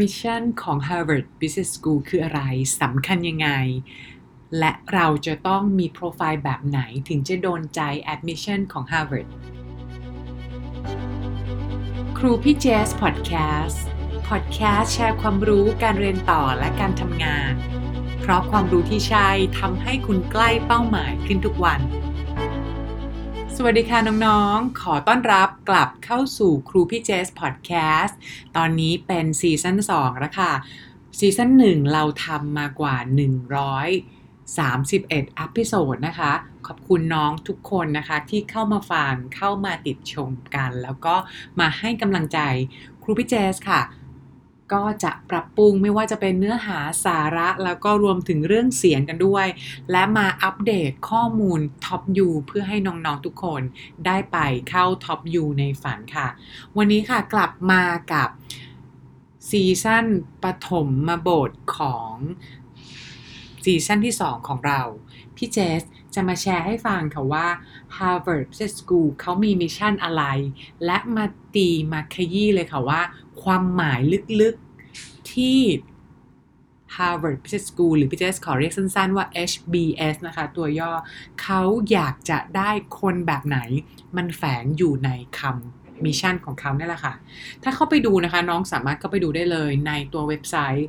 mission ของ Harvard Business School คืออะไรสำคัญยังไง และเราจะต้องมีโปรไฟล์แบบไหนถึงจะโดนใจ Admission ของ Harvard ครูพี่เจสพอดแคสต์พอดแคสต์แชร์ความรู้การเรียนต่อและการทำงาน เพราะความรู้ที่ใช่ทำให้คุณใกล้เป้าหมายขึ้นทุกวัน สวัสดีค่ะน้องๆ ขอต้อนรับกลับเข้าสู่ครูพี่เจสพอดแคสต์ ตอนนี้เป็นซีซั่น2แล้วค่ะ ซีซั่น1 เราทำมากว่า 131 episode นะคะ ขอบคุณน้องทุกคนนะคะที่เข้ามาฟัง เข้ามาติดชมกัน แล้วก็มาให้กำลังใจครูพี่เจสค่ะ ก็จะปรับปรุงไม่ว่าจะเป็นเนื้อหาสาระ แล้วก็รวมถึงเรื่องเสียงกันด้วย และมาอัปเดตข้อมูล Top U เพื่อให้น้องๆทุกคนได้ไปเข้า Top U ในฝันค่ะ วันนี้ค่ะกลับมากับซีซั่นปฐมมาบทของซีซั่นที่ 2 ของเรา พี่เจสจะมาแชร์ให้ฟังค่ะว่า Harvard Business School เขามี mission อะไร และมาตีมาขยี้เลยค่ะว่า ความหมายลึก ที่ Harvard Business School หรือพี่เจสขอเรียกสั้นๆว่า HBS นะคะ ตัวย่อเขาอยากจะได้คนแบบไหน มันแฝงอยู่ในคำ mission ของเขาเนี่ยแหละค่ะ ถ้าเข้าไปดูนะคะ น้องสามารถเข้าไปดูได้เลยในตัวเว็บไซต์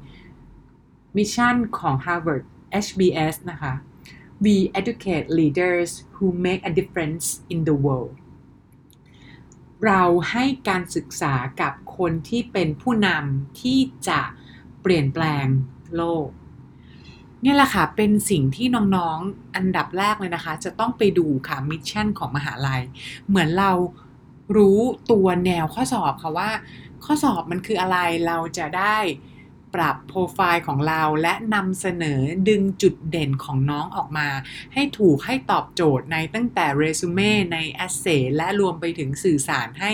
mission ของ Harvard HBS นะคะ We educate leaders who make a difference in the world เราให้การศึกษากับคนที่เป็นผู้นำที่จะเปลี่ยนแปลงโลกนี่แหละค่ะ เป็นสิ่งที่น้องๆ อันดับแรกเลยนะคะ จะต้องไปดูค่ะ มิชชั่นของมหาลัย เหมือนเรารู้ตัวแนวข้อสอบค่ะว่า ข้อสอบมันคืออะไรเราจะได้ ปรับโปรไฟล์ของเราและนำเสนอดึงจุดเด่นของน้องออกมา ให้ถูกให้ตอบโจทย์ในตั้งแต่เรซูเม่ใน e s s a y และรวมไปถึงสื่อสารให้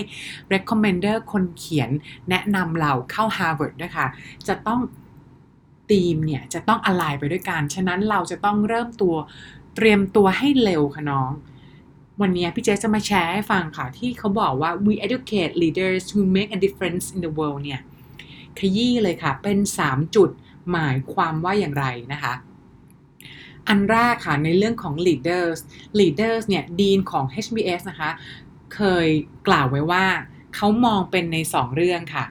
recommender คนเขียนแนะนำเราเข้า Harvard ด้วยค่ะ จะต้องทีมเนี่ยจะต้องอะไรไปด้วยกัน ฉะนั้นเราจะต้องเริ่มตัวเตรียมตัวให้เร็วค่ะน้อง วันนี้พี่เจจะมาแชร์ให้ฟังค่ะ ที่เขาบอกว่า we educate leaders who make a difference in the world เนี่ย ขยี้เลยค่ะ เป็น 3 จุดหมายความว่าอย่างไรนะคะอันแรกค่ะ ในเรื่องของ leaders leaders เนี่ยดีนของ HBS นะคะ เคยกล่าวไว้ว่า เขามองเป็นใน 2 เรื่องค่ะ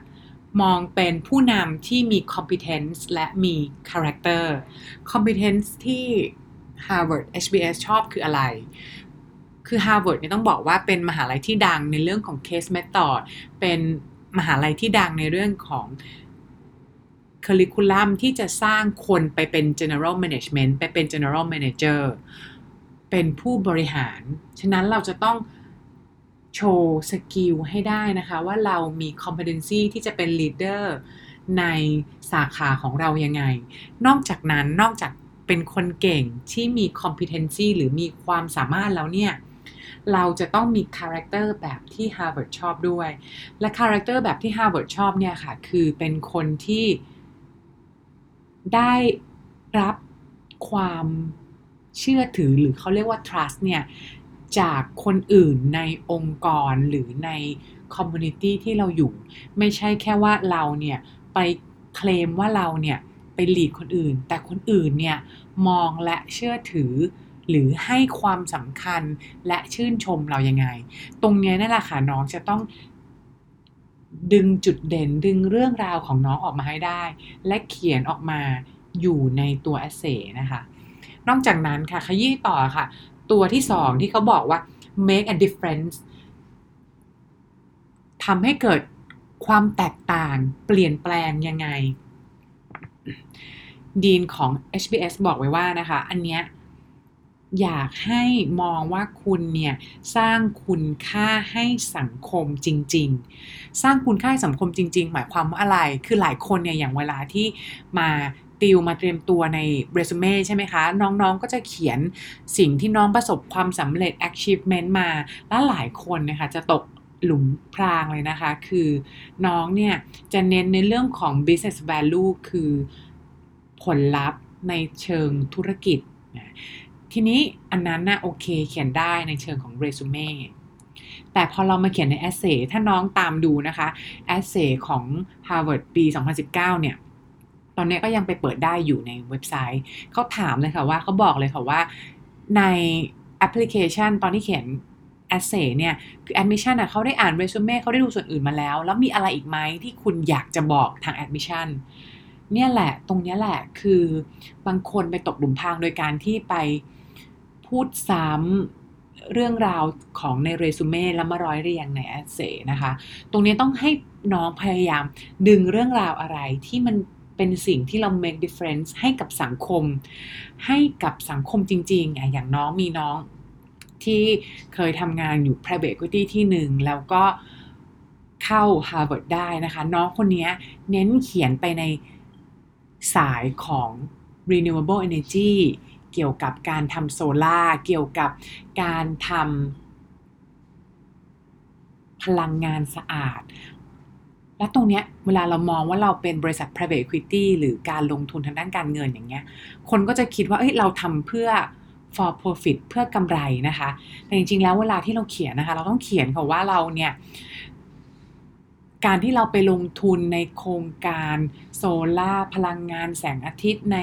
มองเป็นผู้นำที่มี competence และมี character competence ที่ Harvard HBS ชอบคืออะไร คือ Harvard เนี่ยต้องบอกว่าเป็นมหาลัยที่ดังในเรื่องของ case method เป็น มหาลัยที่ดังในเรื่องของ curriculum ที่จะสร้างคนไปเป็น general management ไปเป็น general manager เป็นผู้บริหาร ฉะนั้นเราจะต้องโชว์ skill ให้ได้นะคะ ว่าเรามี competency ที่จะเป็น leader ในสาขาของเรายังไง นอกจากนั้นนอกจากเป็นคนเก่งที่มี competency หรือมีความสามารถแล้วเนี่ย เราจะต้องมี character แบบที่ Harvard ชอบด้วย และ character แบบที่ Harvard ชอบเนี่ยค่ะ คือเป็นคนที่ได้รับความเชื่อถือหรือเขาเรียกว่า trust เนี่ยจากคนอื่นในองค์กรหรือใน community ที่เราอยู่ ไม่ใช่แค่ว่าเราเนี่ยไปเคลมว่าเราเนี่ยไปหลีดคนอื่น แต่คนอื่นเนี่ยมองและเชื่อถือ หรือให้ความสำคัญและชื่นชมเรายังไง ตรงนี้นั่นแหละค่ะน้องจะต้องดึงจุดเด่นดึงเรื่องราวของน้องออกมาให้ได้ และเขียนออกมาอยู่ในตัว e s s a y นะคะ นอกจากนั้นค่ะขยี้ต่อค่ะ ตัวที่สองที่เขาบอกว่า make a difference ทำให้เกิดความแตกต่างเปลี่ยนแปลงยังไง ดีนของ HBS บอกไว้ว่านะคะ อันเนี้ย อยากให้มองว่าคุณเนี่ยสร้างคุณค่าให้สังคมจริง ๆ สร้างคุณค่าให้สังคมจริง ๆ หมายความว่าอะไร คือหลายคนเนี่ยอย่างเวลาที่มาติวมาเตรียมตัวในเรซูเม่ใช่ไหมคะ น้องๆก็จะเขียนสิ่งที่น้องประสบความสำเร็จ achievement มา แล้วหลายคนนะคะจะตกหลุมพรางเลยนะคะ คือน้องเนี่ยจะเน้นในเรื่องของ business value คือผลลัพธ์ในเชิงธุรกิจนะ ทีนี้อันนั้นนะโอเคเขียนได้ในเชิงของเรซูเม่แต่พอเรามาเขียนใน essay ถ้าน้องตามดูนะคะ essay ของ Harvard ปี 2019 เนี่ย ตอนนี้ก็ยังไปเปิดได้อยู่ในเว็บไซต์เขาถามเลยค่ะว่าเขาบอกเลยค่ะว่าในแอปพลิเคชันตอนที่เขียน essay เนี่ยคือ admission อะเขาได้อ่าน resume เขาได้ดูส่วนอื่นมาแล้ว แล้วมีอะไรอีกไหมที่คุณอยากจะบอกทาง admission เนี่ยแหละตรงนี้แหละคือบางคนไปตกหลุมพรางโดยการที่ไป พูดซ้ำเรื่องราวของในเรซูเม่แล้วมาร้อยเรียงในแอสเซนะคะ ตรงนี้ต้องให้น้องพยายามดึงเรื่องราวอะไรที่มันเป็นสิ่งที่เรา make difference ให้กับสังคม ให้กับสังคมจริงๆอะอย่างน้องมีน้องที่เคยทำงานอยู่ private equity ที่หนึ่งแล้วก็เข้า Harvard ได้นะคะ น้องคนนี้เน้นเขียนไปในสายของ renewable energy เกี่ยวกับการทำโซลา่าเกี่ยวกับการทำพลังงานสะอาด และตรงเนี้ยเวลาเรามองว่าเราเป็นบริษัท private equity หรือการลงทุนทางด้านการเงินอย่างเงี้ย คนก็จะคิดว่าเอ้ยเราทำเพื่อ for profit เพื่อกำไรนะคะ แต่จริงๆแล้วเวลาที่เราเขียนนะคะ เราต้องเขียนค่ะว่าเราเนี่ย การที่เราไปลงทุนในโครงการโซลา่าพลังงานแสงอาทิตย์ใน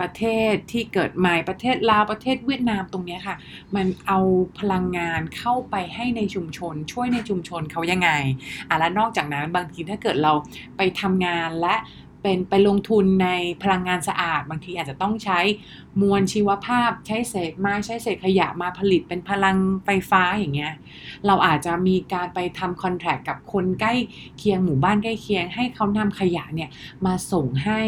ประเทศที่เกิดใหม่ประเทศลาวประเทศเวียดนามตรงนี้ค่ะ มันเอาพลังงานเข้าไปให้ในชุมชน ช่วยในชุมชนเขายังไงอะและนอกจากนั้นบางทีถ้าเกิดเราไปทำงานและ เป็นไปลงทุนในพลังงานสะอาด บางทีอาจจะต้องใช้มวลชีวภาพ ใช้เศษไม้ใช้เศษขยะมาผลิตเป็นพลังไฟฟ้าอย่างเงี้ยเราอาจจะมีการไปทำคอนแทคกับคนใกล้เคียงหมู่บ้านใกล้เคียง ให้เขานำขยะเนี่ยมาส่งให้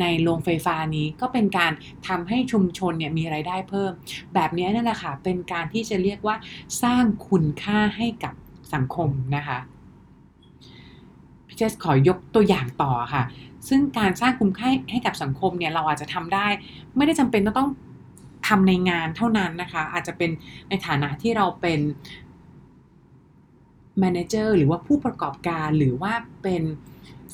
ในโรงไฟฟ้านี้ก็เป็นการทำให้ชุมชนเนี่ยมีไรายได้เพิ่ม แบบนี้นั่นแหละค่ะเป็นการที่จะเรียกว่าสร้างคุณค่าให้กับสังคมนะคะ พี่เจสขอยกตัวอย่างต่อค่ะ ซึ่งการสร้างคุ้มค่าให้กับสังคมเนี่ยเราอาจจะทำได้ ไม่ได้จำเป็นต้องทำในงานเท่านั้นนะคะ อาจจะเป็นในฐานะที่เราเป็นแมเนเจอร์หรือว่าผู้ประกอบการหรือว่าเป็น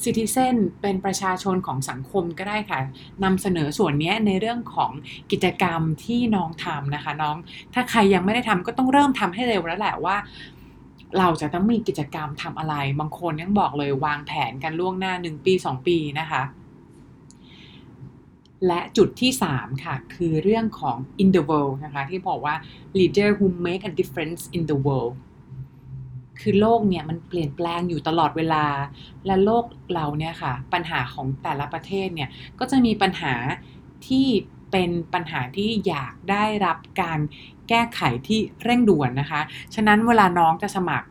ซิติเซนเป็นประชาชนของสังคมก็ได้ค่ะนำเสนอส่วนนี้ในเรื่องของกิจกรรมที่น้องทำนะคะ น้องถ้าใครยังไม่ได้ทำก็ต้องเริ่มทำให้เร็วแล้วแหละว่า เราจะต้องมีกิจกรรมทำอะไร บางคนยังบอกเลยวางแผนกันล่วงหน้า 1 ปี 2 ปีนะคะ และจุดที่ 3 ค่ะ คือเรื่องของ in the world นะคะ ที่บอกว่า leader who make a difference in the world คือโลกเนี่ยมันเปลี่ยนแปลงอยู่ตลอดเวลา และโลกเราเนี่ยค่ะ ปัญหาของแต่ละประเทศเนี่ย ก็จะมีปัญหาที่ เป็นปัญหาที่อยากได้รับการแก้ไขที่เร่งด่วนนะคะ ฉะนั้นเวลาน้องจะสมัคร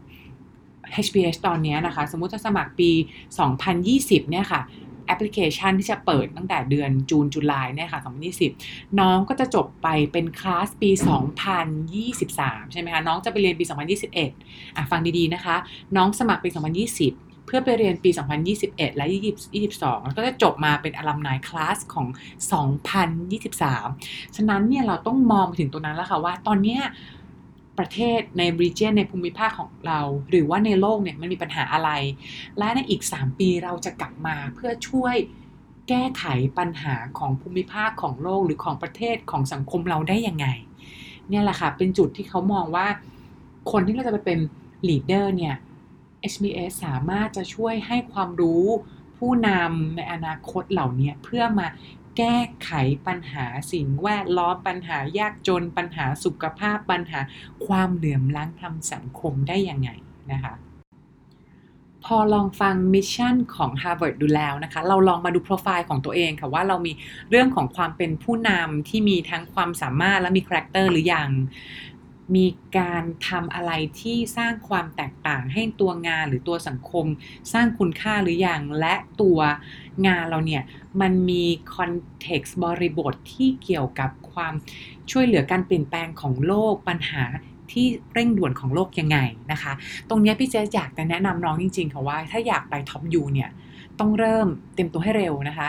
HBS ตอนนี้นะคะ สมมุติจะสมัครปี 2020 เนี่ยค่ะแอปพลิเคชันที่จะเปิดตั้งแต่เดือน June July เนี่ยค่ะ2020 น้องก็จะจบไปเป็นคลาสปี 2023 ใช่ไหมคะ น้องจะไปเรียนปี 2021 อะฟังดีๆนะคะ น้องสมัครปี 2020 เพื่อไปเรียนปี 2021 และ 2022 แล้วก็จะจบมาเป็น alumni class ของ 2023 ฉะนั้นเนี่ยเราต้องมองไปถึงตรงนั้นแล้วค่ะว่าตอนนี้ประเทศในบริเจนในภูมิภาคของเรา หรือว่าในโลกเนี่ยมันมีปัญหาอะไร และในอีก 3 ปีเราจะกลับมาเพื่อช่วยแก้ไขปัญหาของภูมิภาคของโลกหรือของประเทศของสังคมเราได้ยังไง เนี่ยแหละค่ะ เป็นจุดที่เขามองว่า คนที่เราจะไปเป็นลีดเดอร์เนี่ย HBS สามารถจะช่วยให้ความรู้ผู้นำในอนาคตเหล่านี้เพื่อมาแก้ไขปัญหาสิ่งแวดล้อมปัญหายากจนปัญหาสุขภาพปัญหาความเหลื่อมล้ำทางสังคมได้ยังไงนะคะพอลองฟัง mission ของ Harvard ดูแล้วนะคะ เราลองมาดูโปรไฟล์ของตัวเองค่ะว่าเรามีเรื่องของความเป็นผู้นำที่มีทั้งความสามารถและมี character หรือยัง มีการทำอะไรที่สร้างความแตกต่างให้ตัวงานหรือตัวสังคม สร้างคุณค่าหรือยัง และตัวงานเราเนี่ยมันมี context บริบทที่เกี่ยวกับความช่วยเหลือการเปลี่ยนแปลงของโลกปัญหาที่เร่งด่วนของโลกยังไงนะคะ ตรงนี้พี่เจสอยากจะแนะนำน้องจริงๆค่ะว่าถ้าอยากไป Top U เนี่ยต้องเริ่มเตรียมตัวให้เร็วนะคะ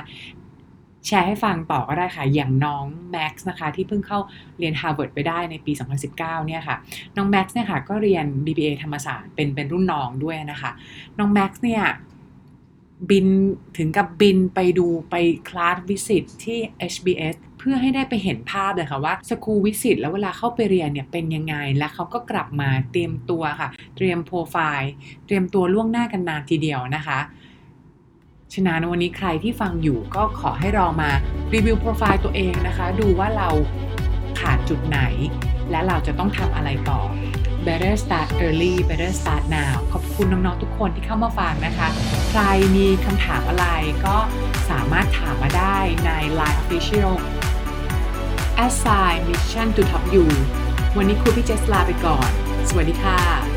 แชร์ให้ฟังต่อก็ได้ค่ะ อย่างน้องแม็กซ์นะคะที่เพิ่งเข้าเรียน Harvard ไปได้ในปี 2019 เนี่ยค่ะ น้องแม็กซ์เนี่ยค่ะก็เรียน BBA ธรรมศาสตร์เป็นเป็นรุ่นน้องด้วยนะคะ น้องแม็กซ์เนี่ยบินถึงกับบินไปดูไปคลาสวิสิตที่ HBS เพื่อให้ได้ไปเห็นภาพเลยค่ะว่าสกูวิสิตแล้วเวลาเข้าไปเรียนเนี่ยเป็นยังไง และเขาก็กลับมาเตรียมตัวค่ะ เตรียมโปรไฟล์ เตรียมตัวล่วงหน้ากันนานทีเดียวนะคะ ฉะนั้นวันนี้ใครที่ฟังอยู่ก็ขอให้ลองมารีวิวโปรไฟล์ตัวเองนะคะ ดูว่าเราขาดจุดไหน และเราจะต้องทำอะไรต่อ Better start early Better start now ขอบคุณน้องๆทุกคนที่เข้ามาฟังนะคะ ใครมีคำถามอะไรก็สามารถถามมาได้ใน Line Official Assign Mission to Top You วันนี้ครูพี่เจสลาไปก่อน สวัสดีค่ะ